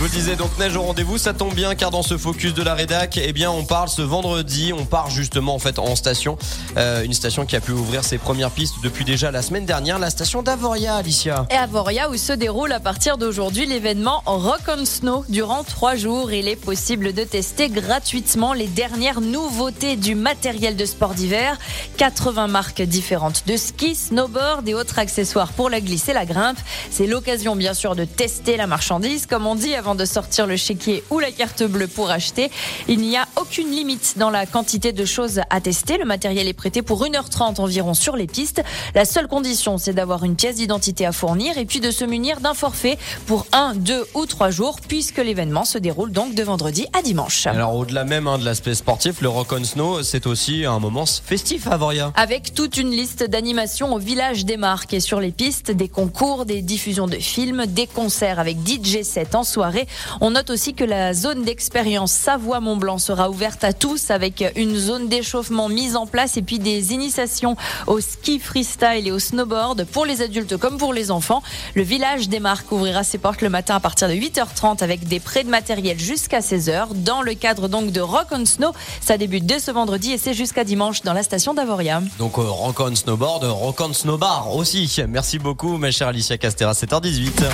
Je vous le disais, donc neige au rendez-vous, ça tombe bien car dans ce focus de la rédac, eh bien on parle ce vendredi, on part justement en fait en station, euh, une station qui a pu ouvrir ses premières pistes depuis déjà la semaine dernière, la station d'Avoria, Alicia. Et à Voria où se déroule à partir d'aujourd'hui l'événement Rock on Snow durant trois jours. Il est possible de tester gratuitement les dernières nouveautés du matériel de sport d'hiver. 80 marques différentes de ski, snowboard et autres accessoires pour la glisse et la grimpe. C'est l'occasion bien sûr de tester la marchandise comme on dit avant de sortir le chéquier ou la carte bleue pour acheter. Il n'y a aucune limite dans la quantité de choses à tester. Le matériel est prêté pour 1h30 environ sur les pistes. La seule condition, c'est d'avoir une pièce d'identité à fournir et puis de se munir d'un forfait pour un, deux ou trois jours puisque l'événement se déroule donc de vendredi à dimanche. Alors au-delà même hein, de l'aspect sportif, le Rock on Snow, c'est aussi un moment festif à Avoria. Avec toute une liste d'animations au village des marques et sur les pistes, des concours, des diffusions de films, des concerts avec DJ set en soirée. On note aussi que la zone d'expérience Savoie-Mont-Blanc sera ouverte à tous avec une zone d'échauffement mise en place et puis des initiations au ski freestyle et au snowboard pour les adultes comme pour les enfants. Le village des marques ouvrira ses portes le matin à partir de 8h30 avec des prêts de matériel jusqu'à 16h dans le cadre donc de Rock on Snow. Ça débute dès ce vendredi et c'est jusqu'à dimanche dans la station d'Avoria. Donc euh, Rock on Snowboard, Rock on Snowbar aussi. Merci beaucoup ma chère Alicia Castera, 7h18.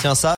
Tiens ça.